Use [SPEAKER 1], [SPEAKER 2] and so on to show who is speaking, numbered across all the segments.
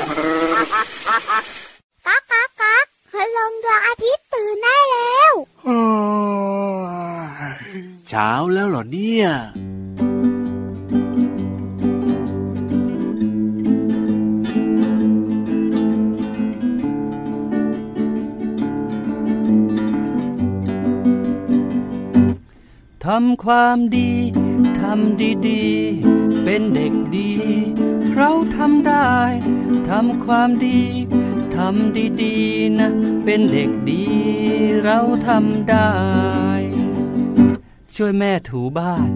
[SPEAKER 1] ก๊ากก๊ากก๊ากพลังดวงอาทิตย์ตื่นได้แล้ว
[SPEAKER 2] เช้าแล้วเหรอเนี่ย
[SPEAKER 3] ทำความดี ทำดีๆ เป็นเด็กดี เราทำได้ ทำความดีทำดีๆนะ เป็นเด็กดีเราทำได้ ช่วยแม่ถูบ้าน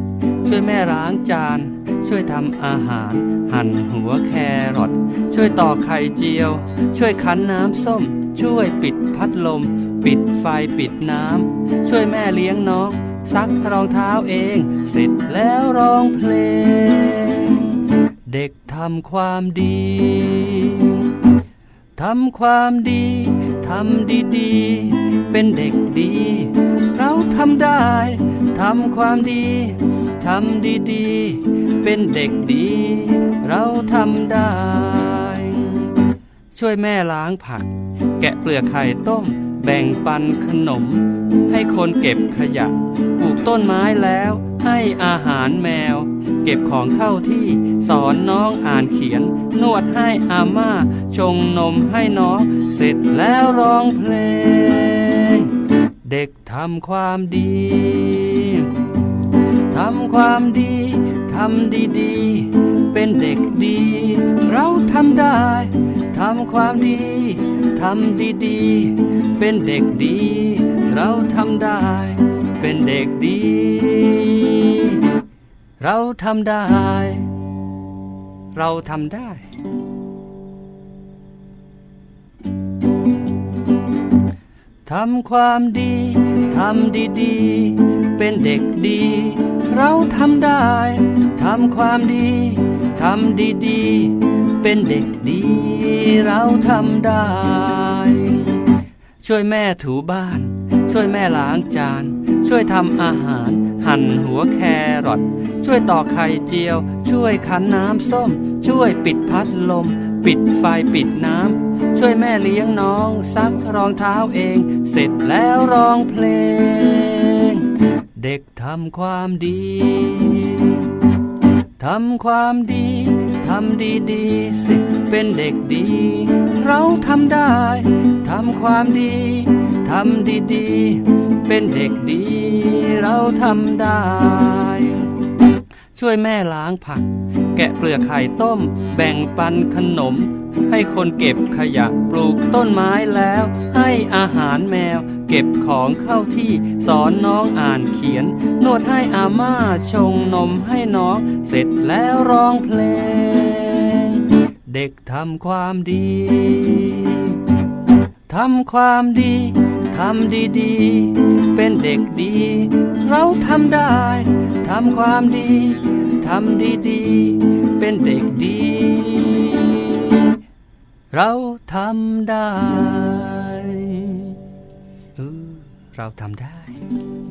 [SPEAKER 3] ช่วยแม่ล้างจาน ช่วยทำอาหาร หั่นหัวแครอทช่วยต่อไข่เจียว ช่วยคั้นน้ำส้ม ช่วยปิดพัดลม ปิดไฟปิดน้ำ ช่วยแม่เลี้ยงน้อง ซักรองเท้าเอง เสร็จแล้วร้องเพลง เด็กทำความดี ทำความดี ทำดีๆ เป็นเด็กดี เราทำได้ ทำความดี ทำดีๆ เป็นเด็กดี เราทำได้ ช่วยแม่ล้างผัก แกะเปลือกไข่ต้ม แบ่งปันขนม ให้คนเก็บขยะ ปลูกต้นไม้แล้ว ให้อาหารแมว เก็บของเข้าที่สอนน้องอ่านเขียน นวดให้อาม่า ชงนมให้น้อง เสร็จแล้วร้องเพลง เด็กทำความดีทำความดีทำดีๆ เป็นเด็กดี เราทำได้ทำความดีทำดีๆ เป็นเด็กดี เราทำได้ เป็นเด็กดี เราทำได้ เราทำได้ทำความดี ทำดีๆ เป็นเด็กดี เราทำได้ ทำความดี ทำดีๆ เป็นเด็กดี เราทำได้ ช่วยแม่ถูบ้าน ช่วยแม่ล้างจาน ช่วยทำอาหาร หั่นหัวแครอทช่วยต่อไข่เจียว ช่วยคั้นน้ำส้ม ช่วยปิดพัดลม ปิดไฟปิดน้ำ ช่วยแม่เลี้ยงน้อง ซักรองเท้าเอง เสร็จแล้วร้องเพลง เด็กทำความดีทำความดีทำดีๆสิ เป็นเด็กดี เราทำได้ ทำความดี ทำดีๆ เป็นเด็กดีเราทำได้ ช่วยแม่ล้างผัก แกะเปลือกไข่ต้ม แบ่งปันขนม ให้คนเก็บขยะปลูกต้นไม้แล้ว ให้อาหารแมว เก็บของเข้าที่สอนน้องอ่านเขียน นวดให้อาม่าชงนมให้น้อง เสร็จแล้วร้องเพลง เด็กทำความดีทำความดี ทำดีๆ เป็นเด็กดี เราทำได้ ทำความดี ทำดีๆ เป็นเด็กดี เราทำได้ เราทำได้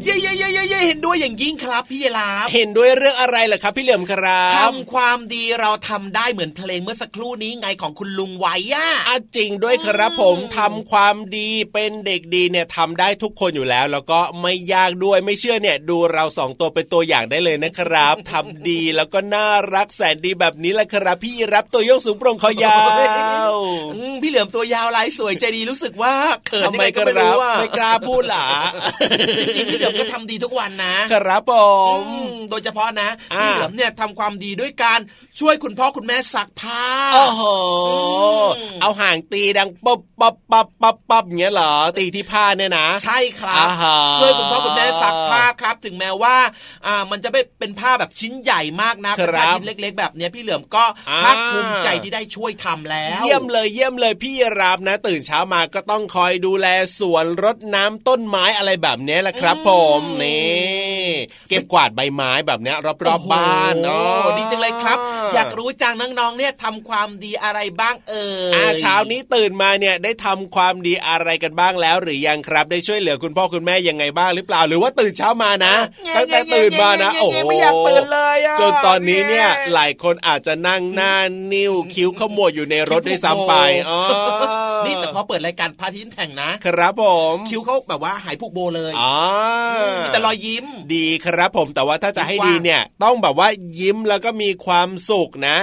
[SPEAKER 4] เย่เย่เย่เย่เย่เห็นด้วยอย่างยิ่งครับพี่เยลาบ
[SPEAKER 5] เห็นด้วยเรื่องอะไรเหรอครับ พี่เหลี่ยมครับ
[SPEAKER 4] ทำความดีเราทำได้เหมือนเพลงเมื่อสักครู่นี้ไงของคุณลุงไว้ย่า
[SPEAKER 5] อะจริงด้วยครับผมทำความดีเป็นเด็กดีเนี่ยทำได้ทุกคนอยู่แล้ว แล้วก็ไม่ยากด้วยไม่เชื่อเนี่ย ดูเราสองตัวเป็นตัวอย่างได้เลยนะครับทำดีแล้วก็น่ารักแสนดีแบบนี้แหละครับ พี่รับตัวโยกสูงโปร่งคอยาว
[SPEAKER 4] อืมพี่เหลือมตัวยาวลายสวยใจดีรู้สึกว่าเขิน
[SPEAKER 5] ทำ
[SPEAKER 4] ยัง
[SPEAKER 5] ไม
[SPEAKER 4] ไง
[SPEAKER 5] ก
[SPEAKER 4] ก็ไม่
[SPEAKER 5] รับ
[SPEAKER 4] รู้ว่า
[SPEAKER 5] ไม่กล้าพูดหรอ
[SPEAKER 4] จริงๆพี่เหลือมก็ทำดีทุกวันนะ
[SPEAKER 5] ครับผม
[SPEAKER 4] อืมโดยเฉพาะนะ
[SPEAKER 5] อ่า
[SPEAKER 4] พี่เหลือมเนี่ยทำความดีด้วยการช่วยคุณพ่อคุณแม่ซักผ้า
[SPEAKER 5] โอ้โห
[SPEAKER 4] อืม
[SPEAKER 5] เอาห่างตีดังป๊บป๊บป๊บป๊บป๊บอย่างเงี้ยเหรอตีที่ผ้าเนี่ยนะ
[SPEAKER 4] ใช่ครับ
[SPEAKER 5] อ่าฮะ
[SPEAKER 4] ช่วยคุณพ่อคุณแม่ซักผ้าครับ ถึงแม้ว่าอ่ามันจะไม่เป็นผ้าแบบชิ้นใหญ่มากนะเป็นผ้าชิ้นเล็ก ๆ แบบเนี้ยพี่เหลือมก็
[SPEAKER 5] อ่า
[SPEAKER 4] ภาคภูมิใจที่ได้ช่วยทำแล้ว
[SPEAKER 5] เยี่ยมเลยเยี่ยมเลยพี่รับนะ ตื่นเช้ามาก็ต้องคอยดูแลสวนรดน้ำต้นไม้อะไรแบบเนี้ยแหละครับ ผมนี่เก็บกวาดใบไม้แบบเนี้ยรอบๆบ้าน
[SPEAKER 4] โอ้
[SPEAKER 5] อ๋อ
[SPEAKER 4] โหดีจังเลยครับ อยากรู้จังน้องๆเนี่ยทำความดีอะไรบ้างเอ่ย
[SPEAKER 5] อาเช้านี้ตื่นมาเนี่ยได้ทำความดีอะไรกันบ้างแล้ว หรือยังครับได้ช่วยเหลือคุณพ่อคุณแม่ยังไงบ้างหรือเปล่า หรือว่าตื่นเช้ามานะตั้งแต่ตื่นมานะโอ้โห
[SPEAKER 4] ไม่อยากตื่นเลย
[SPEAKER 5] จนตอนนี้เนี่ยหลายคนอาจจะนั่งหน้านิ้วคิ้วขมวดอยู่ในรถด้วยซ้ำไปอ๋อ
[SPEAKER 4] นี่แต่พอเปิดรายการพาทินแข่งนะ
[SPEAKER 5] ครับผม
[SPEAKER 4] คิ้วเขาแบบว่าหายผูกโบเลย
[SPEAKER 5] อ๋อ
[SPEAKER 4] มีแต่รอยยิ้ม
[SPEAKER 5] ดีครับผมแต่ว่าถ้าจะให้ดีเนี่ย ต้องแบบว่ายิ้มแล้วก็มีความสุขนะ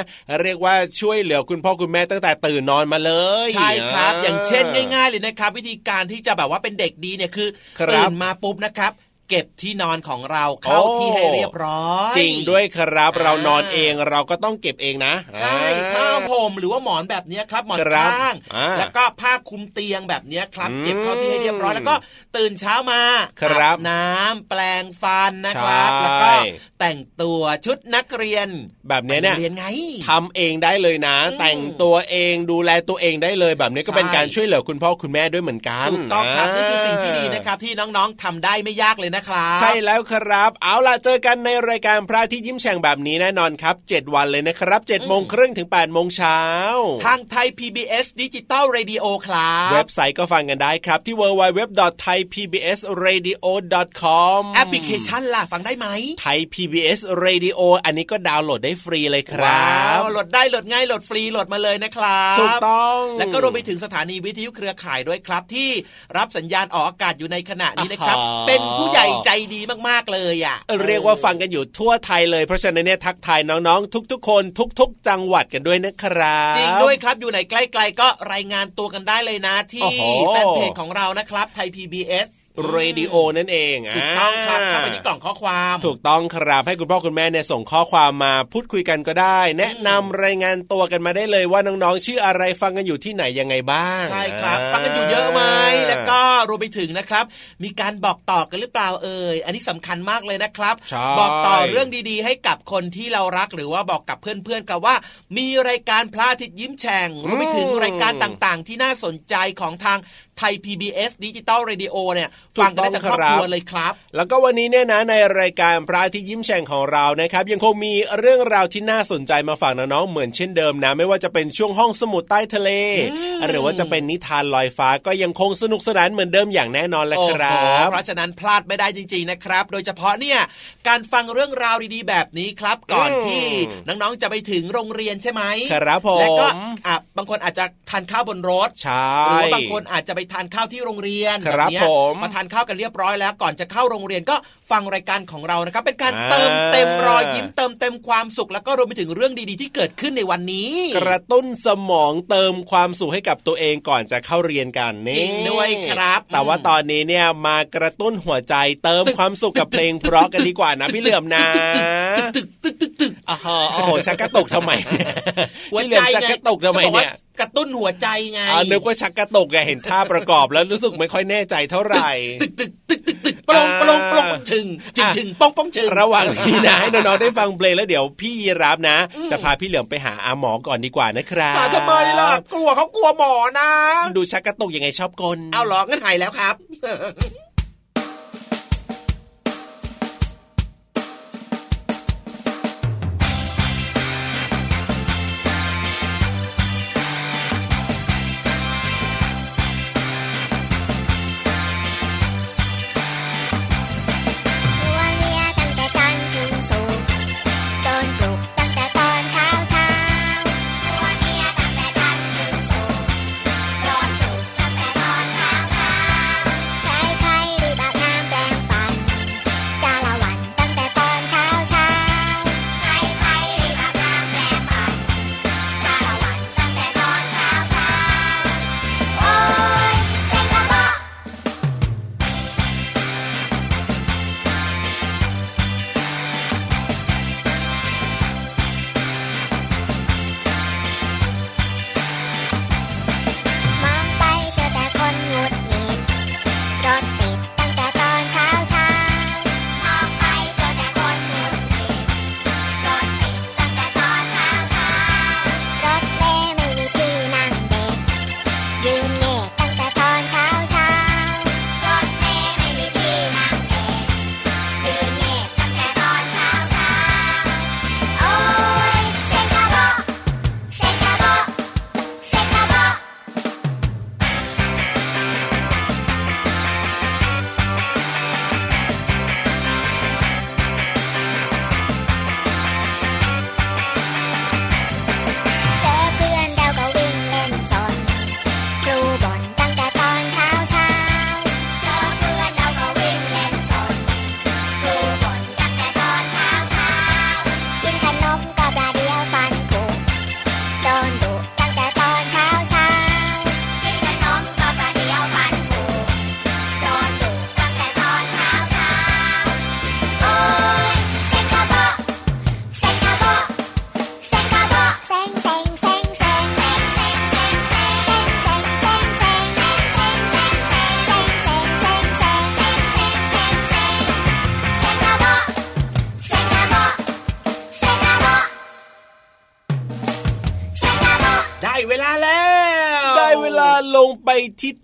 [SPEAKER 5] เรียกว่าช่วยเหลือคุณพ่อคุณแม่ตั้งแต่ตื่นนอนมาเลย
[SPEAKER 4] ใช่ครับ อย่างเช่นง่าย ๆ เลยนะครับ วิธีการที่จะแบบว่าเป็นเด็กดีเนี่ยคือตื่นมาปุ๊บนะครับ เก็บที่นอนของเราเข้าที่ให้เรียบร้อย
[SPEAKER 5] จริงด้วยครับเรานอนเองเราก็ต้องเก็บเองนะ
[SPEAKER 4] ใช่ผ้าห่มหรือว่าหมอนแบบนี้ครับหมอนข้างแล้วก็ผ้าคลุมเตียงแบบนี้ครับ เก็บเข้าที่ให้เรียบร้อยแล้วก็ตื่นเช้ามา
[SPEAKER 5] ครับ
[SPEAKER 4] น้ำแปลงฟันนะครับ แล้วก็แต่งตัวชุดนักเรียน
[SPEAKER 5] แบบนี้เนี่ย
[SPEAKER 4] เรียนไง
[SPEAKER 5] ทำเองได้เลยนะ แต่งตัวเองดูแลตัวเองได้เลยแบบนี้ก็เป็นการช่วยเหลือคุณพ่อคุณแม่ด้วยเหมือนกัน
[SPEAKER 4] ถูกต้องครับนี่คือสิ่งที่ดีนะครับที่น้องๆทำได้ไม่ยากเลยนะครั
[SPEAKER 5] บ ใช่แล้วครับ เอาล่ะเจอกันในรายการพระที่ยิ้มแฉ่งแบบนี้แน่นอนครับ 7 วันเลยนะครับ7โมงครึ่งถึง8โมงเช้า
[SPEAKER 4] ทางไทย PBS ดิจิตอลเรดิโอครับ
[SPEAKER 5] เว็บไซต์ก็ฟังกันได้ครับที่ www.thaipbsradio.com
[SPEAKER 4] แอปพลิเคชันล่ะฟังได้ไหม
[SPEAKER 5] ไทย PBS Radio อันนี้ก็ดาวน์โหลดได้ฟรีเลยครับ
[SPEAKER 4] โหลดได้โหลดง่ายโหลดฟรีโหลดมาเลยนะครับ
[SPEAKER 5] ถูกต้อง
[SPEAKER 4] แล้วก็รวมไปถึงสถานีวิทยุเครือข่ายด้วยครับ ที่รับสัญญาณออกอากาศอยู่ในขณะนี้นะครับ เป็นผู้ใหญ่ใจดีมากๆเลยอะ
[SPEAKER 5] เรียกว่าฟังกันอยู่ทั่วไทยเลย เพราะฉะนั้นเนี่ยทักทายน้องๆ ทุก ๆ คนทุก ๆ จังหวัดกันด้วยนะครับ
[SPEAKER 4] จริงด้วยครับอยู่ไหนใกล้ๆก็รายงานตัวกันได้เลยนะ ที่แฟนเพจของเรานะครับไทย PBS
[SPEAKER 5] เรดิโอนั่นเอง
[SPEAKER 4] ถูกต้องครับเข้าไปที่กล่องข้อความ
[SPEAKER 5] ถูกต้องครับให้คุณพ่อคุณแม่เนี่ยส่งข้อความมาพูดคุยกันก็ได้ แนะนำรายงานตัวกันมาได้เลยว่าน้องๆชื่ออะไรฟังกันอยู่ที่ไหนยังไงบ้าง
[SPEAKER 4] ใช่ครับ ฟังกันอยู่เยอะไหมแล้วก็รวมไปถึงนะครับ มีการบอกต่อกันหรือเปล่าเอ่ยอันนี้สำคัญมากเลยนะครับ บอกต่อเรื่องดีๆ ให้กับคนที่เรารักหรือว่าบอกกับเพื่อนๆกันว่า มีรายการพระอาทิตย์ยิ้มแฉ่งรวมไปถึงรายการต่างๆ ที่น่าสนใจของทาง ไทย PBS ดิจิตอลเรดิโอเนี่ยฟังกันได้ทั้งครอบครัวเลยครับ
[SPEAKER 5] แล้วก็วันนี้เนี่ยนะในรายการพระอาทิตย์ยิ้มแฉ่งของเรานะครับ ยังคงมีเรื่องราวที่น่าสนใจมาฝากน้องๆเหมือนเช่นเดิมนะ ไม่ว่าจะเป็นช่วงห้องสมุดใต้ทะเล หรือว่าจะเป็นนิทานลอยฟ้าก็ยังคงสนุกสนานเหมือนเดิมอย่างแน่นอนแหละครับ
[SPEAKER 4] เพราะฉะนั้นพลาดไม่ได้จริง ๆนะครับ โดยเฉพาะเนี่ยการฟังเรื่องราวดีๆ แบบนี้ครับ ก่อนที่น้องๆจะไปถึงโรงเรียนใช่ไหม
[SPEAKER 5] ครับผม
[SPEAKER 4] และก็บางคนอาจจะทานข้าวบนรถ
[SPEAKER 5] ใช่
[SPEAKER 4] หรือว่าบางคนอาจจะไปทานข้าวที่โรงเรียน
[SPEAKER 5] แบบนี้
[SPEAKER 4] มาทานข้าวกันเรียบร้อยแล้วก่อนจะเข้าโรงเรียนก็ฟังรายการของเรานะครับ เป็นการเติมเต็มรอยยิ้มเติมเต็มความสุขแล้วก็รวมไปถึงเรื่องดีๆ ที่เกิดขึ้นในวันนี้
[SPEAKER 5] กระตุ้นสมองเติมความสุขให้กับตัวเองก่อนจะเข้าเรียนกันนี่
[SPEAKER 4] จริงด้วยครับ
[SPEAKER 5] แต่ว่าตอนนี้เนี่ยมากระตุ้นหัวใจเติมความสุขกับเพลงเพราะกันดีกว่านะพี่เหลือมนะ
[SPEAKER 4] ตึกตึกตึกตึก
[SPEAKER 5] โอ้โหชักกระตุกทำไมพี่เหลือมชักกระตุกทำไมเนี่ย
[SPEAKER 4] กระตุ้นหัวใจไง
[SPEAKER 5] อ๋อนึกว่าชักกระตุกไงเห็นท่าประกอบแล้วรู้สึกไม่ค่อยแน่ใจเท่าไหร่
[SPEAKER 4] ตึกตึกตึกตึกตึกปลงปลงปลงชึงชึงชึงปองปองชึง
[SPEAKER 5] ระหว่างนี้นะให้น้องๆได้ฟังเพลงแล้วเดี๋ยวพี่รับนะ จะพาพี่เหลือมไปหาอาหมอก่อนดีกว่านะครับ
[SPEAKER 4] ทำไมล่ะกลัวเขากลัวหมอนะ
[SPEAKER 5] ดูชักกระตุกยังไงชอบกล
[SPEAKER 4] เอาหรองั้นหายแล้วครับ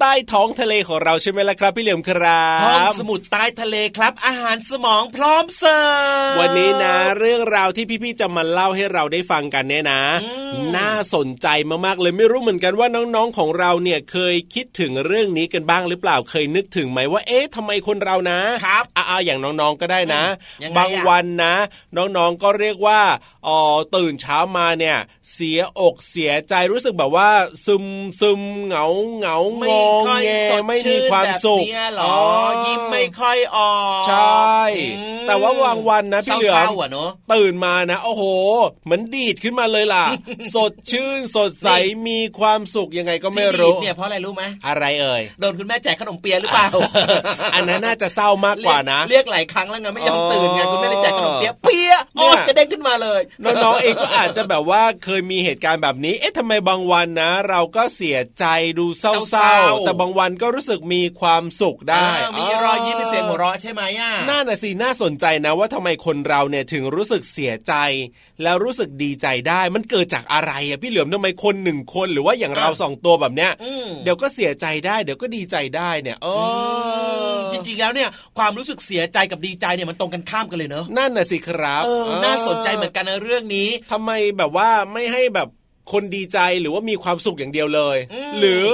[SPEAKER 5] ใต้ท้องทะเลของเราใช่ไหมล่ะครับ พี่เหลี่ยมครับ
[SPEAKER 4] ห้องสมุดใต้ทะเลครับ อาหารสมองพร้อมเสิร์ฟ
[SPEAKER 5] วันนี้นะ เรื่องราวที่พี่ๆจะมาเล่าให้เราได้ฟังกันเนี่ยนะ น่าสนใจมากๆเลยไม่รู้เหมือนกันว่าน้องๆของเราเนี่ยเคยคิดถึงเรื่องนี้กันบ้างหรือเปล่าเคยนึกถึงไหมว่าเอ๊ะทำไมคนเรานะครับอ่าอย่างน้องๆก็ได้นะ
[SPEAKER 4] ยังไงอะ
[SPEAKER 5] บางวันนะ น้องๆก็เรียกว่าอ๋อตื่นเช้ามาเนี่ย เสียอกเสียใจรู้สึกแบบว่าซึมซึมเหงาเหงาง
[SPEAKER 4] ไม่
[SPEAKER 5] ง
[SPEAKER 4] ค่อย
[SPEAKER 5] แง
[SPEAKER 4] สด
[SPEAKER 5] ไม่มี
[SPEAKER 4] ชื่น
[SPEAKER 5] ความสุข
[SPEAKER 4] แบบเนี้ยหรอยิ้มไม่ค่อยออก
[SPEAKER 5] ใช่
[SPEAKER 4] อืม
[SPEAKER 5] แต่ว่าบางวันนะพี่เหลือ
[SPEAKER 4] เศร้ามๆอะเนอะ
[SPEAKER 5] ตื่นมานะโอ้โหเหมือนดีดขึ้นมาเลยล่ะ สดชื่นสดใส
[SPEAKER 4] นี่
[SPEAKER 5] มีความสุขยังไงก็ไม่
[SPEAKER 4] ที่ดี
[SPEAKER 5] รู้
[SPEAKER 4] ดเนี่ยเพราะอะไรรู้ไหม
[SPEAKER 5] อะไรเอ่ย
[SPEAKER 4] โดนคุณแม่แจกขนมเปียหรือเปล่า
[SPEAKER 5] อันนั้นน่าจะเศร้ามากกว่านะ
[SPEAKER 4] เรียกหลายครั้งแล้วไงไม่ยอมตื่นไง
[SPEAKER 5] อ๋อ
[SPEAKER 4] คุณแม่เลยแจกขนมเปียเปียโอ๊ย
[SPEAKER 5] เนี่ย
[SPEAKER 4] กระเด้งขึ้นมาเลย
[SPEAKER 5] น้องๆเองก็อาจจะแบบว่าเคยมีเหตุการณ์แบบนี้ เอ๊ะทำไมบางวันนะ เราก็เสียใจดูเศ
[SPEAKER 4] เศ
[SPEAKER 5] ร้า
[SPEAKER 4] ร้า
[SPEAKER 5] ๆ
[SPEAKER 4] ๆ
[SPEAKER 5] แต่บางวันก็รู้สึกมีความสุขได้
[SPEAKER 4] อ่ามีรอยยิ้มมีเสียงหัวเราะใช่ไหมอะ
[SPEAKER 5] น่าน่ะสิน่าสนใจนะว่าทำไมคนเราเนี่ยถึงรู้สึกเสียใจ แล้วรู้สึกดีใจได้มันเกิดจากอะไรอะพี่เหลือมทำไมคนหนึ่งคนหรือว่าอย่างเราสองตัวแบบเนี้ย
[SPEAKER 4] อืม
[SPEAKER 5] เดี๋ยวก็เสียใจได้เดี๋ยวก็ดีใจได้เนี่ยเออ
[SPEAKER 4] จริงๆแล้วเนี่ยความรู้สึกเสียใจกับดีใจเนี่ยมันตรงกันข้ามกันเลยเนอะ
[SPEAKER 5] นั่นน่ะสิครับ
[SPEAKER 4] เออน่าสนใจเหมือนกันนะเรื่องนี้
[SPEAKER 5] ทำไมแบบว่าไม่ให้แบบคนดีใจหรือว่ามีความสุขอย่างเดียวเลย
[SPEAKER 4] อืม
[SPEAKER 5] หรือ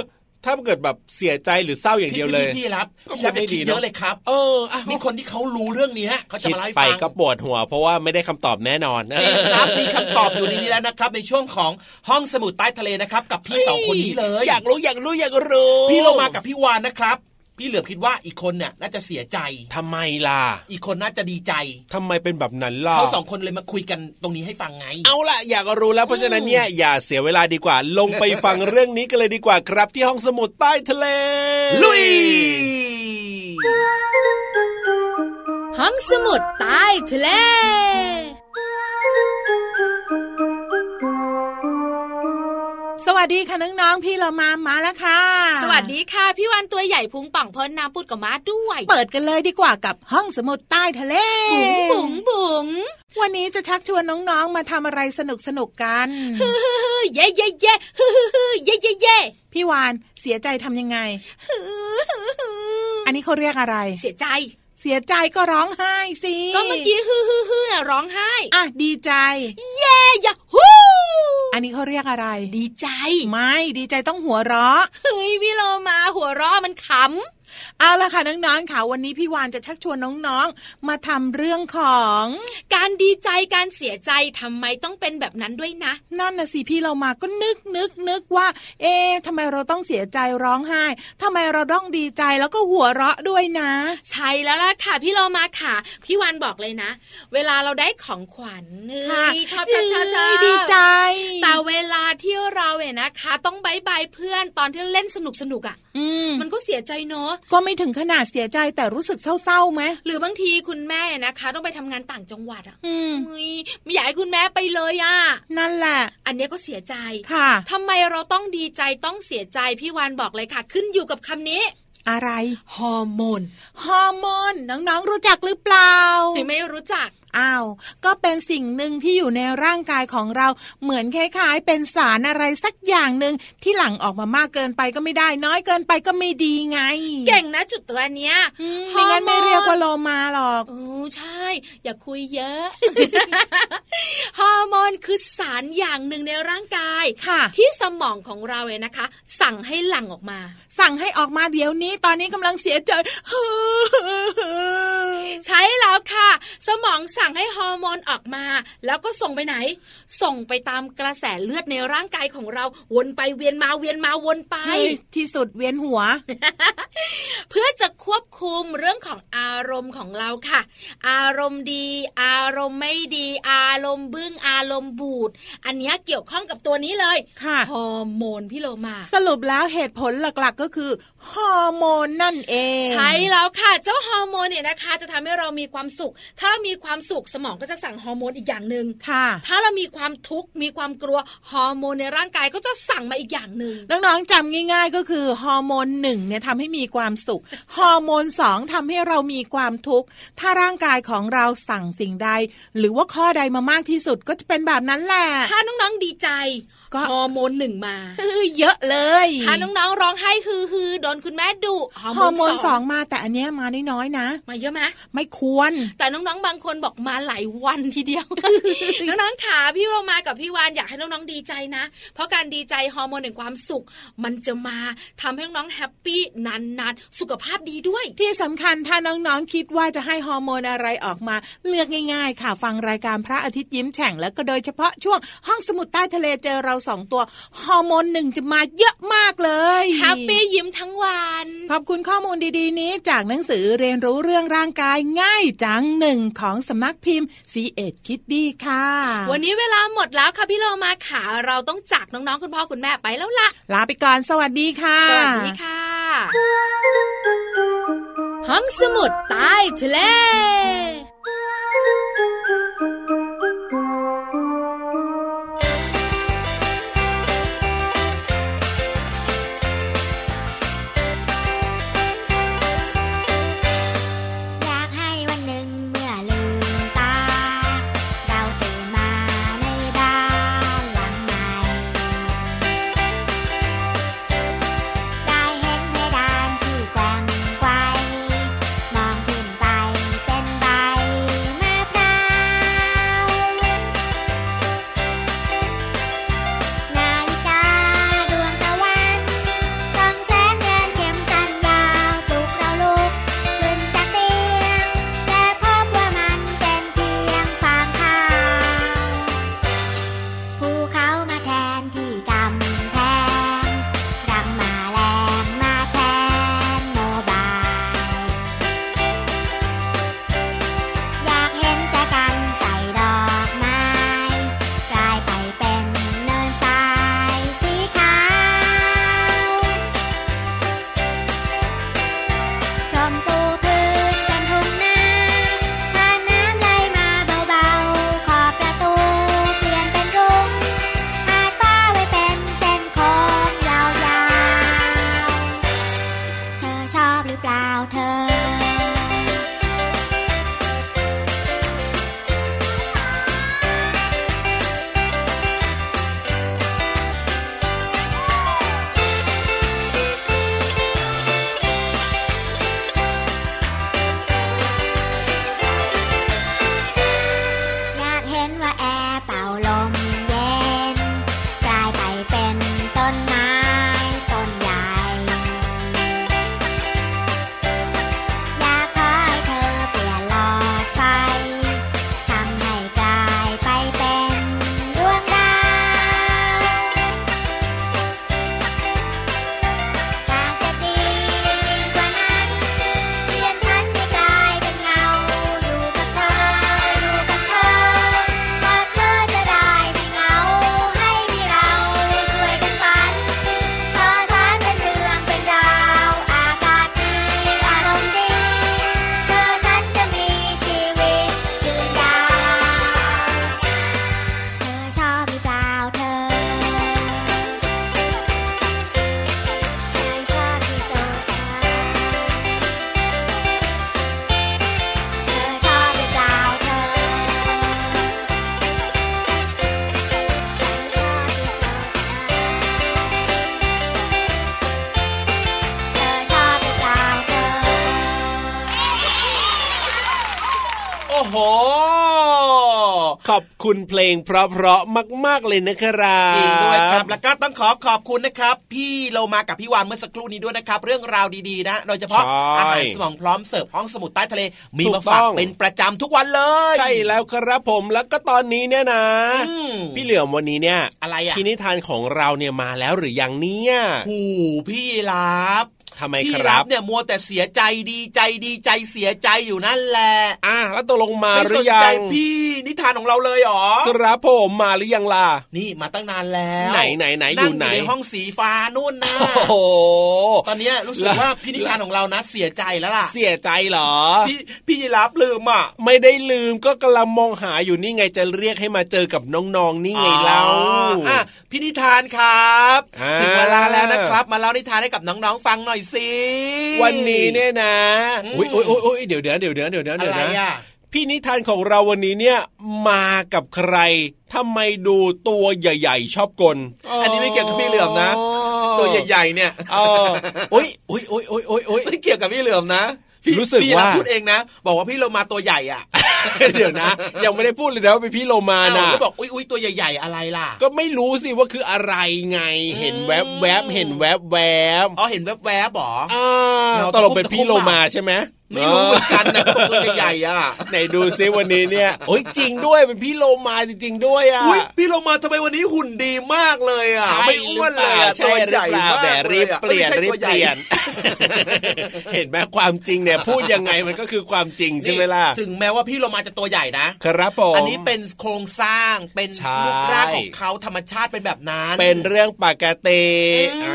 [SPEAKER 5] ถ้าเกิดแบบเสียใจหรือเศร้าอย่างเดียวเลย
[SPEAKER 4] พี่พี่รับ
[SPEAKER 5] ก็
[SPEAKER 4] พี่รับ
[SPEAKER 5] คงไม่
[SPEAKER 4] ไปคิด
[SPEAKER 5] ดีเนอะ
[SPEAKER 4] เยอะเลยครับ
[SPEAKER 5] เอออะ
[SPEAKER 4] นี่คนที่เขารู้เรื่องนี้เขาจะ
[SPEAKER 5] คิด
[SPEAKER 4] มาเล่าให้
[SPEAKER 5] ไป
[SPEAKER 4] ฟัง
[SPEAKER 5] ก็ปวดหัว เพราะว่าไม่ได้คำตอบแน่นอน
[SPEAKER 4] จริงครับมีคำตอบอยู่ในนี้แล้วนะครับ ในช่วงของห้องสมุดใต้ทะเลนะครับ กับพี่สองคนนี้เลย
[SPEAKER 5] อยากรู้อยากรู้อยากรู้
[SPEAKER 4] พี่โลมากับพี่วานนะครับ พี่เหลือคิดว่าอีกคนเนี่ยน่าจะเสียใจ
[SPEAKER 5] ทำไมล่ะ
[SPEAKER 4] อีกคนน่าจะดีใจ
[SPEAKER 5] ทำไมเป็นแบบนั้นล่ะ
[SPEAKER 4] เขาสองคนเลยมาคุยกันตรงนี้ให้ฟังไง
[SPEAKER 5] เอาล่ะอยากรู้แล้วเพราะฉะนั้นเนี่ยอย่าเสียเวลาดีกว่า ลงไปฟังเรื่องนี้กันเลยดีกว่าครับที่ห้องสมุดใต้ทะเล
[SPEAKER 4] ลุย
[SPEAKER 6] ห้องสมุดใต้ทะเล
[SPEAKER 7] สวัสดีค่ะน้องๆพี่เรามามาแล้วค่ะ
[SPEAKER 6] สวัสดีค่ะ พี่วันตัวใหญ่พุงป่องพ้นน้ำปุดกับมาด้วย
[SPEAKER 7] เปิดกันเลยดีกว่ากับห้องสมุดใต้ทะเล
[SPEAKER 6] บุ๋งบุ๋งบุ๋ง
[SPEAKER 7] วันนี้จะชักชวนน้องๆมาทำอะไรสนุกสนุกๆกัน
[SPEAKER 6] ฮึ่ยเย่เย่เย่ฮึ่ยฮึ่ยเย่เย่เย่
[SPEAKER 7] พี่วานเสียใจทำยังไงอันนี้เขาเรียกอะไร
[SPEAKER 6] เสียใจ
[SPEAKER 7] เสียใจก็ร้องไห้สิ
[SPEAKER 6] ก็เมื่อกี้ฮึ่ยฮึ่ยฮึ่ยน่ะร้องไห้
[SPEAKER 7] อะดีใจ
[SPEAKER 6] เย่ยะฮู้
[SPEAKER 7] อันนี้เขาเรียกอะไร
[SPEAKER 6] ดีใจ
[SPEAKER 7] ไม่ดีใจต้องหัวเราะ
[SPEAKER 6] เฮ้ยพี่โลมาหัวเราะมันข
[SPEAKER 7] เอาละค่ะน้องๆค่ะวันนี้พี่วานจะชักชวนน้องๆ มาทำเรื่องของำ
[SPEAKER 6] การดีใจการเสียใจทำไมต้องเป็นแบบนั้นด้วยนะ
[SPEAKER 7] นั่นน่ะสิพี่เรามาก็นึกนึกนึกว่า เอ๊ะทำไมเราต้องเสียใจร้องไห้ทำไมเราต้องดีใจแล้วก็หัวเราะด้วยนะ
[SPEAKER 6] ใช่แล้วล่ะค่ะ พี่โลมาค่ะ พี่วันบอกเลยนะ เวลาเราได้ของขวัญเอ้
[SPEAKER 7] ค่ะ
[SPEAKER 6] ยชอบชอบชอบชอบ
[SPEAKER 7] เอ้ยดีใจ
[SPEAKER 6] แต่เวลาที่เราเนี่ยนะคะ ต้องบายบายเพื่อนตอนที่เล่นสนุกสนุกอะ
[SPEAKER 7] อืม
[SPEAKER 6] มันก็เสียใจเนอะ
[SPEAKER 7] ก็ไม่ถึงขนาดเสียใจแต่รู้สึกเศร้าๆไหม
[SPEAKER 6] หรือบางทีคุณแม่นะคะต้องไปทำงานต่างจังหวัดอะ
[SPEAKER 7] อืม
[SPEAKER 6] เฮ้ยไม่อยากให้คุณแม่ไปเลยอะ
[SPEAKER 7] นั่นแหละ
[SPEAKER 6] อันเนี้ยก็เสียใจ
[SPEAKER 7] ค่ะ
[SPEAKER 6] ทำไมเราต้องดีใจต้องเสียใจพี่วานบอกเลยค่ะ ขึ้นอยู่กับคำนี้
[SPEAKER 7] อะไร
[SPEAKER 6] ฮอร์โมน
[SPEAKER 7] ฮอร์โมน น้องๆ รู้จักหรือเปล่า
[SPEAKER 6] หรือไม่รู้จัก
[SPEAKER 7] อ้าว ก็เป็นสิ่งหนึ่งที่อยู่ในร่างกายของเราเหมือนคล้ายๆ เป็นสารอะไรสักอย่างหนึ่งที่หลั่งออกมามากเกินไปก็ไม่ได้ น้อยเกินไปก็ไม่ดีไง
[SPEAKER 6] เก่งนะจุดตัวเนี้ย
[SPEAKER 7] อืมไม่งั้นไม่เรียกว่าโลมาหรอก
[SPEAKER 6] โอ้ใช่ อย่าคุยเยอะฮอร์โมนคือสารอย่างหนึ่งในร่างกาย
[SPEAKER 7] ค่ะ
[SPEAKER 6] ที่สมองของเราเนี่ยนะคะ สั่งให้หลั่งออกมา
[SPEAKER 7] สั่งให้ออกมาเดี๋ยวนี้ ตอนนี้กำลังเสียใจ
[SPEAKER 6] ใช่แล้วค่ะ สมองสั่งให้ฮอร์โมนออกมา แล้วก็ส่งไปไหน ส่งไปตามกระแสเลือดในร่างกายของเราวนไปเวียนมาเวียนมาวนไป
[SPEAKER 7] เฮ้ยที่สุดเวียนหัว
[SPEAKER 6] เพื่อจะควบคุมเรื่องของอารมณ์ของเราค่ะ อารมณ์ดี อารมณ์ไม่ดี อารมณ์บึ้งอารมณ์บูด อันเนี้ยเกี่ยวข้องกับตัวนี้เลย
[SPEAKER 7] ค่ะ
[SPEAKER 6] ฮอร์โมนพี่โลมา
[SPEAKER 7] สรุปแล้วเหตุผลหลักๆก็คือฮอร์โมนนั่นเอง
[SPEAKER 6] ใช่แล้วค่ะ เจ้าฮอร์โมนเนี่ยนะคะ จะทำให้เรามีความสุข ถ้าเรามีความสุขสมองก็จะสั่งฮอร์โมนอีกอย่างหนึ่ง
[SPEAKER 7] ค่ะ
[SPEAKER 6] ถ้าเรามีความทุกข์มีความกลัวฮอร์โมนในร่างกายก็จะสั่งมาอีกอย่างหนึ่ง
[SPEAKER 7] น้องๆจำง่าย ๆ ก็คือฮอร์โมนหนึ่งเนี่ยทำให้มีความสุขฮอร์โมนสองทำให้เรามีความทุกข์ถ้าร่างกายของเราสั่งสิ่งใด หรือว่าข้อใดมามากที่สุดก็จะเป็นแบบนั้นแหละ
[SPEAKER 6] ถ้าน้องๆดีใจ
[SPEAKER 7] ก็
[SPEAKER 1] ฮอร์โมนหนึ่งมา
[SPEAKER 7] เยอะเลย
[SPEAKER 1] ถ้าน้องๆร้องไห้ฮือฮือโดนคุณแม่ดุฮอร์
[SPEAKER 7] ฮอร์โม
[SPEAKER 1] โม
[SPEAKER 7] น
[SPEAKER 1] น
[SPEAKER 7] ส
[SPEAKER 1] ส
[SPEAKER 7] อ
[SPEAKER 1] องง
[SPEAKER 7] มาแต่อันเนี้ยมาน้อยๆนะ
[SPEAKER 1] มาเยอะไหม
[SPEAKER 7] ไม่ควร
[SPEAKER 1] แต่น้องๆบางคนบอกมาหลายวันทีเดียวน้องๆขาพี่เรามากับพี่วานอยากให้น้องๆดีใจนะ เพราะการดีใจฮอร์โมนแห่งความสุข มันจะมาทำให้น้องๆแฮปปี้นานๆสุขภาพดีด้วย
[SPEAKER 7] ที่สำคัญถ้าน้องๆคิดว่าจะให้ฮอร์โมนอะไรออกมาเลือกง่าย ๆ ค่ะฟังรายการพระอาทิตย์ยิ้มแฉ่งแล้วก็โดยเฉพาะช่วงห้องสมุดใต้ทะเลเจอเราสองตัวฮอร์โมนหนึ่งจะมาเยอะมากเลย
[SPEAKER 1] แฮปปี้ยิ้มทั้งวัน
[SPEAKER 7] ขอบคุณข้อมูลดีๆ นี้จากหนังสือเรียนรู้เรื่องร่างกายง่ายจังหนึ่งของสำนักพิมพ์ c ีเอ็ดคิดดีค่ะ
[SPEAKER 1] วันนี้เวลาหมดแล้วค่ะพี่เรามาขาเราต้องจากน้องๆ คุณพ่อคุณแม่ไปแล้วล่ะ
[SPEAKER 7] ลาไปก่อนสวัสดีค่ะ
[SPEAKER 1] สวัสดีค่ะ ห้องสมุดใต้ทะเล
[SPEAKER 5] เพลงเพราะๆมาก ๆเลยนะครับ
[SPEAKER 4] จริงด้วยครับแล้วก็ต้องขอขอบคุณนะครับ พี่โลมากับพี่วานเมื่อสักครู่นี้ด้วยนะครับ เรื่องราวดีๆนะ โดยเฉพาะ
[SPEAKER 5] ใช่
[SPEAKER 4] อาหารสมองพร้อมเสิร์ฟห้องสมุดใต้ทะเลมี
[SPEAKER 5] ถูก
[SPEAKER 4] มาฝาก
[SPEAKER 5] ต้อง
[SPEAKER 4] เป็นประจำทุกวันเลย
[SPEAKER 5] ใช่แล้วครับผมแล้วก็ตอนนี้เนี่ยนะ
[SPEAKER 4] อืม
[SPEAKER 5] พี่เหลือมวันนี้เนี่ย
[SPEAKER 4] อะไรอะ
[SPEAKER 5] พี่นิทานของเราเนี่ยมาแล้วหรือยังเนี่ย
[SPEAKER 4] หูพี่ลาบ
[SPEAKER 5] ทำไม
[SPEAKER 4] พี่
[SPEAKER 5] ค
[SPEAKER 4] รั
[SPEAKER 5] รับ
[SPEAKER 4] เนี่ยมัวแต่เสียใจดีใจดีใจเสียใจอยู่นั่นแหละ
[SPEAKER 5] อะแล้วตกลงมา
[SPEAKER 4] ไม่
[SPEAKER 5] ห
[SPEAKER 4] ส
[SPEAKER 5] รื
[SPEAKER 4] น
[SPEAKER 5] อยั
[SPEAKER 4] ใจ
[SPEAKER 5] ง
[SPEAKER 4] พี่นิทานของเราเลยเหรอ
[SPEAKER 5] ครับผมมาหรือยังล่ะ
[SPEAKER 4] นี่มาตั้งนานแล้ว
[SPEAKER 5] ไหนไหนไหนอยู่ไหน
[SPEAKER 4] งในห้องสีฟ้านู่นนะ
[SPEAKER 5] โอ้โห
[SPEAKER 4] ตอนเนี้ยรู้สึกว่าพี่นิทานของเรานะเสียใจแล้วล่ะ
[SPEAKER 5] เสียใจเหรอ
[SPEAKER 4] พี่พี่ยีรับลืมอะ
[SPEAKER 5] ไม่ได้ลืมก็กำลังมองหาอยู่นี่ไงจะเรียกให้มาเจอกับน้องๆนี่ไงเล่า
[SPEAKER 4] อ๋ออะพี่นิทานครับ
[SPEAKER 5] อ่า
[SPEAKER 4] ถึงเวลาแล้วนะครับ มาเล่านิทานให้กับน้องๆฟังหน่อยสิ
[SPEAKER 5] วันนี้เนี่ยนะ
[SPEAKER 4] อืม
[SPEAKER 5] อุ้ยอุ้ยอุ้ยอุ๊ยเดี๋ยวเดี๋ยวเดี๋ยวเดี๋ยวเดี๋ยวเดี๋ยว
[SPEAKER 4] อะไร
[SPEAKER 5] นะ
[SPEAKER 4] อะ
[SPEAKER 5] พี่นิทานของเราวันนี้เนี่ยมากับใครทำไมดูตัวใหญ่ๆ ชอบกล
[SPEAKER 4] อันนี้ไม่เกี่ยวกับพี่เหลือมนะ ตัวใหญ่ๆเนี่ย
[SPEAKER 5] เอออุ้ยอุ้ยอุ้ยอุ้ยอุ้ยอุ้ย
[SPEAKER 4] ไม่เกี่ยวกับพี่เหลือมนะพี่
[SPEAKER 5] รู้สึก
[SPEAKER 4] พี่
[SPEAKER 5] ว่า
[SPEAKER 4] พูดเองนะ บอกว่าพี่โลมาตัวใหญ่อะ
[SPEAKER 5] เดี๋ยวนะ ยังไม่ได้พูดเลยนะว่าเป็นพี่โลมา
[SPEAKER 4] อ้าว
[SPEAKER 5] นะ
[SPEAKER 4] แล้วบอกอุ้ยอุ้ยตัวใหญ่ ๆ อะไรล่ะ
[SPEAKER 5] ก็ไม่รู้สิว่าคืออะไรไง เห็นแวบแวบๆเห็นแวบแวบ
[SPEAKER 4] อ๋อเห็นแวบๆบอ
[SPEAKER 5] ๆอ่า
[SPEAKER 4] เรา
[SPEAKER 5] ตกลงเป็นพี่โลมาใช่ไหม
[SPEAKER 4] ไม่รู้เหมือนกันนะตัวใหญ่ๆอะ
[SPEAKER 5] ไหนดูซิวันนี้เนี่ยโอ้ยจริงด้วยเป็นพี่โลมาจริง ๆ ด้วยอะ
[SPEAKER 4] อุ้ยพี่โลมาทำไมวันนี้หุ่นดีมากเลยอะ
[SPEAKER 5] ใช่
[SPEAKER 4] ไม่อ้วนเลยอะ
[SPEAKER 5] ใช่
[SPEAKER 4] ตัว
[SPEAKER 5] หรื
[SPEAKER 4] ให
[SPEAKER 5] อ
[SPEAKER 4] ญ่
[SPEAKER 5] เปล่ามา
[SPEAKER 4] ก
[SPEAKER 5] แหมรีบ
[SPEAKER 4] อะ
[SPEAKER 5] เปลี่ยน
[SPEAKER 4] ไม่ใช่
[SPEAKER 5] รีบ
[SPEAKER 4] ตัวใหญ่
[SPEAKER 5] เปลี่ยน เห็นไหมความจริงเนี่ยพูดยังไงมันก็คือความจริงใช่ไหมล่ะ
[SPEAKER 4] ถึงแม้ว่าพี่โลมาจะตัวใหญ่นะ
[SPEAKER 5] ครับผม
[SPEAKER 4] อันนี้เป็นโครงสร้างเป็น
[SPEAKER 5] ใช่
[SPEAKER 4] รูปร่างของเขาธรรมชาติเป็นแบบนั้น
[SPEAKER 5] เป็นเรื่องปกติ
[SPEAKER 4] อื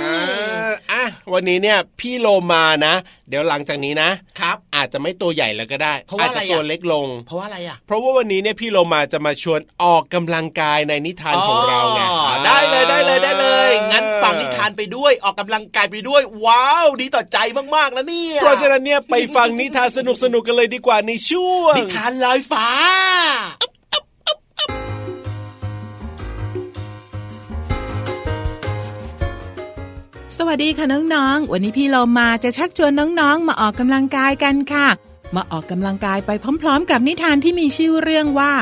[SPEAKER 4] ม
[SPEAKER 5] อ่าอะวันนี้เนี่ยพี่โลมานะ เดี๋ยวหลังจากนี้นะ
[SPEAKER 4] ครับ
[SPEAKER 5] อาจจะไม่ตัวใหญ่แล้วก็ได้
[SPEAKER 4] เพราะว่า
[SPEAKER 5] อาจจะ
[SPEAKER 4] อะไรอะ
[SPEAKER 5] ตัวเล็กลง
[SPEAKER 4] เพราะว่าอะไรอะ
[SPEAKER 5] เพราะว่าวันนี้เนี่ยพี่โลมาจะมาชวนออกกำลังกายในนิทานของเราไง
[SPEAKER 4] อ๋อได้เลยได้เลยได้เลย งั้นฟังนิทานไปด้วยออกกำลังกายไปด้วย ว้าว ดีต่อใจมากๆนะเนี่ย
[SPEAKER 5] เพราะฉะนั้นเนี่ยไปฟังนิทานสนุกๆกันเลยดีกว่าในช่วง
[SPEAKER 4] นิทานลอยฟ้า
[SPEAKER 7] สวัสดีค่ะน้องๆ วันนี้พี่เรามาจะชักชวนน้องๆ มาออกกำลังกายกันค่ะ มาออกกำลังกายไปพร้อม ๆ กับนิทานที่มีชื่อเรื่องว่า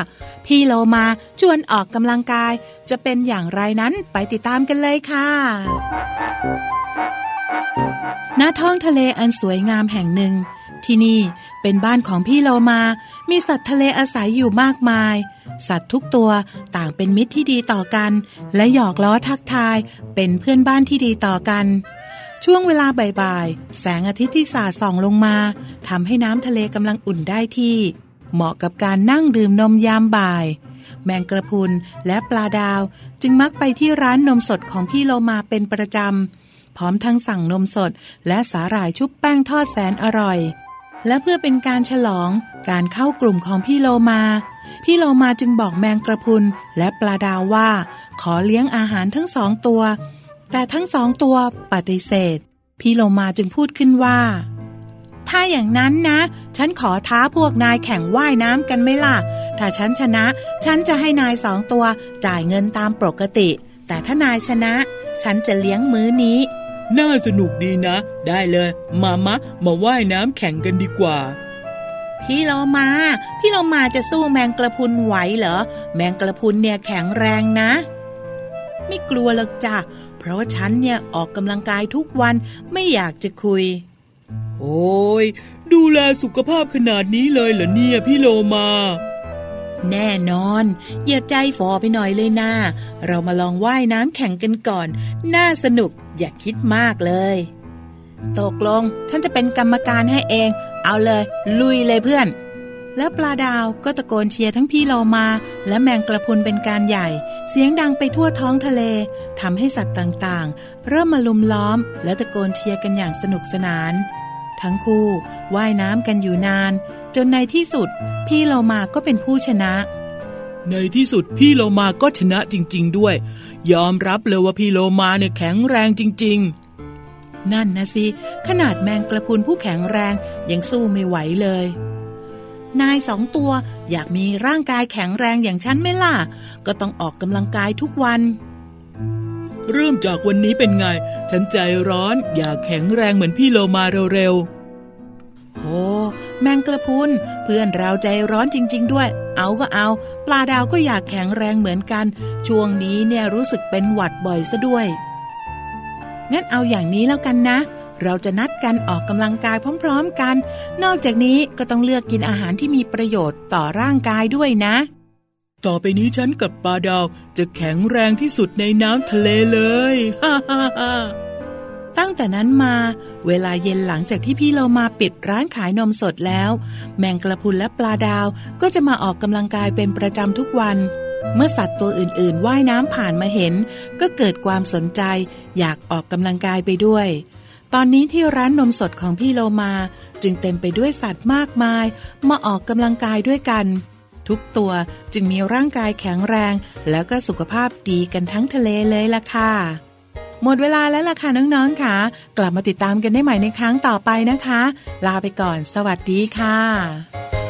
[SPEAKER 7] พี่โลมาชวนออกกำลังกาย จะเป็นอย่างไรนั้นไปติดตามกันเลยค่ะณท้องทะเลอันสวยงามแห่งหนึ่ง ที่นี่เป็นบ้านของพี่โลมา มีสัตว์ทะเลอาศัยอยู่มากมาย สัตว์ทุกตัวต่างเป็นมิตรที่ดีต่อกัน และหยอกล้อทักทาย เป็นเพื่อนบ้านที่ดีต่อกัน ช่วงเวลาบ่ายๆ แสงอาทิตย์ที่สาดส่องลงมาทำให้น้ำทะเลกำลังอุ่นได้ที่ เหมาะกับการนั่งดื่มนมยามบ่าย แมงกระพุนและปลาดาว จึงมักไปที่ร้านนมสดของพี่โลมาเป็นประจำพร้อมทั้งสั่งนมสดและสาหร่ายชุบแป้งทอดแสนอร่อย และเพื่อเป็นการฉลองการเข้ากลุ่มของพี่โลมา พี่โลมาจึงบอกแมงกระพุนและปลาดาวว่า ขอเลี้ยงอาหารทั้งสองตัว แต่ทั้งสองตัวปฏิเสธ พี่โลมาจึงพูดขึ้นว่า ถ้าอย่างนั้นนะ ฉันขอท้าพวกนายแข่งว่ายน้ำกันไหมล่ะ ถ้าฉันชนะ ฉันจะให้นายสองตัวจ่ายเงินตามปกติ แต่ถ้านายชนะ ฉันจะเลี้ยงมื้อนี้
[SPEAKER 3] น่าสนุกดีนะ ได้เลย มามะ มาว่ายน้ำแข่งกันดีกว่า
[SPEAKER 7] พี่โลมา พี่โลมาจะสู้แมงกระพรุนไหวเหรอ แมงกระพรุนเนี่ยแข็งแรงนะ ไม่กลัวหรอกจ้ะ เพราะว่าฉันเนี่ยออกกำลังกายทุกวันไม่อยากจะคุย
[SPEAKER 3] โอ้ยดูแลสุขภาพขนาดนี้เลยเหรอเนี่ยพี่โลมา
[SPEAKER 7] แน่นอน อย่าใจฟอไปหน่อยเลยนะเรามาลองว่ายน้ำแข่งกันก่อน น่าสนุกอย่าคิดมากเลย ตกลง ฉันจะเป็นกรรมการให้เอง เอาเลย ลุยเลยเพื่อน แล้วปลาดาวก็ตะโกนเชียร์ทั้งพี่โลมา และแมงกระพุนเป็นการใหญ่ เสียงดังไปทั่วท้องทะเลทำให้สัตว์ต่างๆ เริ่มมาลุมล้อม และตะโกนเชียร์กันอย่างสนุกสนาน ทั้งคู่ว่ายน้ำกันอยู่นาน จนในที่สุด พี่โลมาก็เป็นผู้ชนะ
[SPEAKER 3] ในที่สุดพี่โลมาก็ชนะจริง ๆ ด้วย ยอมรับเลยว่าพี่โลมาเนี่ยแข็งแรงจริง
[SPEAKER 7] นั่นนะสิ ขนาดแมงกระพรุนผู้แข็งแรงยังสู้ไม่ไหวเลย นายสองตัวอยากมีร่างกายแข็งแรงอย่างฉันไหมล่ะ ก็ต้องออกกำลังกายทุกวัน
[SPEAKER 3] ๆเริ่มจากวันนี้เป็นไง ฉันใจร้อนอยากแข็งแรงเหมือนพี่โลมาเร็ว
[SPEAKER 7] โอ้ แมงกระพุนเพื่อนเราใจร้อนจริง ๆ ด้วย เอาก็เอา ปลาดาวก็อยากแข็งแรงเหมือนกัน ช่วงนี้เนี่ยรู้สึกเป็นหวัดบ่อยซะด้วย งั้นเอาอย่างนี้แล้วกันนะ เราจะนัดกันออกกำลังกายพร้อม ๆ กัน นอกจากนี้ก็ต้องเลือกกินอาหารที่มีประโยชน์ต่อร่างกายด้วยนะ
[SPEAKER 3] ต่อไปนี้ฉันกับปลาดาวจะแข็งแรงที่สุดในน้ำทะเลเลยฮ่าฮ่าฮ่า
[SPEAKER 7] ตั้งแต่นั้นมา เวลาเย็นหลังจากที่พี่เรามาปิดร้านขายนมสดแล้ว แมงกระพุนและปลาดาวก็จะมาออกกำลังกายเป็นประจำทุกวัน เมื่อสัตว์ตัวอื่นๆว่ายน้ำผ่านมาเห็น ก็เกิดความสนใจ อยากออกกำลังกายไปด้วย ตอนนี้ที่ร้านนมสดของพี่โลมา จึงเต็มไปด้วยสัตว์มากมาย มาออกกำลังกายด้วยกัน ทุกตัวจึงมีร่างกายแข็งแรง แล้วก็สุขภาพดีกันทั้งทะเลเลยล่ะค่ะ หมดเวลาแล้วล่ะค่ะน้องๆค่ะ กลับมาติดตามกันได้ใหม่ในครั้งต่อไปนะคะ ลาไปก่อน สวัสดีค่ะ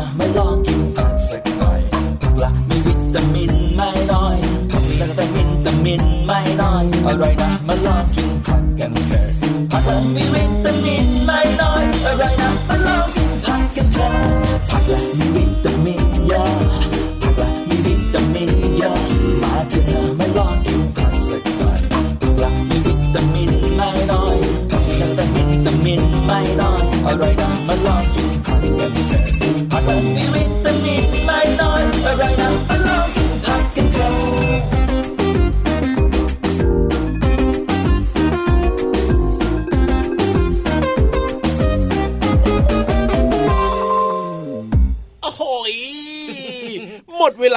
[SPEAKER 8] นะมาลองกินผักสักหน่อยผักละมีวิตามินไม่น้อยผักละแต่วิตามินไม่น้อยอร่อยนะมาลองกินผักกันเถอะผักละมีวิตามินไม่น้อยอร่อยนะมาลองกินผักกันเถอะผักละมีวิตามินเยอะผักละมีวิตามินเยอะมาเถอะนะมาลองกินผักสักหน่อยผักละมีวิตามินไม่น้อยผักละแต่วิตามินไม่น้อยอร่อย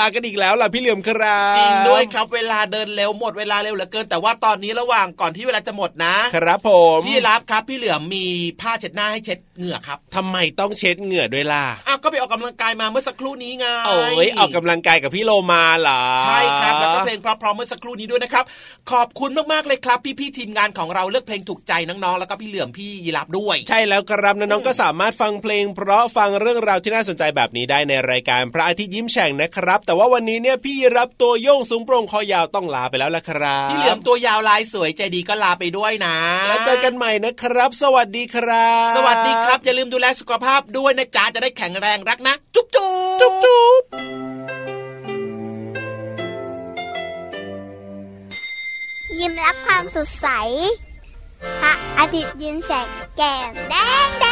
[SPEAKER 8] า
[SPEAKER 5] กันอีกแล้วล่ะพี่เหลือมครับ
[SPEAKER 4] จริงด้วยครับเวลาเดินเร็วหมดเวลาเร็วเหลือเกิน แต่ว่าตอนนี้ระหว่างก่อนที่เวลาจะหมดนะครับ
[SPEAKER 5] ผม
[SPEAKER 4] พี่รับครับพี่เหลือมมีผ้าเช็ดหน้าให้เช็ดเหงื่อครับ
[SPEAKER 5] ทำไมต้องเช็ดเหงื่อด้วยล่ะ
[SPEAKER 4] อ้าวก็ไปออกกำลังกายมาเมื่อสักครู่นี้ไง
[SPEAKER 5] โอ้ยออกกำลังกายกับพี่โลมาเหรอ
[SPEAKER 4] ใช่ครับแล้วก็เพลงเพราะๆเมื่อสักครู่นี้ด้วยนะครับ ขอบคุณมากๆเลยครับ พี่ๆทีมงานของเราเลือกเพลงถูกใจน้องๆแล้วก็พี่เหลือมพี่ยีรับด้วย
[SPEAKER 5] ใช่แล้วครับน้องๆก็สามารถฟังเพลง เพราะฟังเรื่องราวที่น่าสนใจแบบนี้ได้ในรายการพระอาทิตย์ยิ้มแฉ่งนะครับ แต่ว่าวันนี้เนี่ยพี่รับตัวโยงสูงโปร่งคอยาวต้องลาไปแล้วละครับ
[SPEAKER 4] พี่เหลือมตัวยาวลายสวยใจดีก็ลาไปด้วยนะ
[SPEAKER 5] แล้วเจอกันใหม่นะครับ สวัสดีครับ
[SPEAKER 4] สวัสดีครับ อย่าลืมดูแลสุขภาพด้วยนะจ๊ะจะได้แข็งแรงรักนะ จุ๊บจุ๊บ
[SPEAKER 5] จุ๊บจุ๊บ
[SPEAKER 1] ยิ้มรับความสดใสพระอาทิตย์ยิ้มแฉกแก้มแดงแด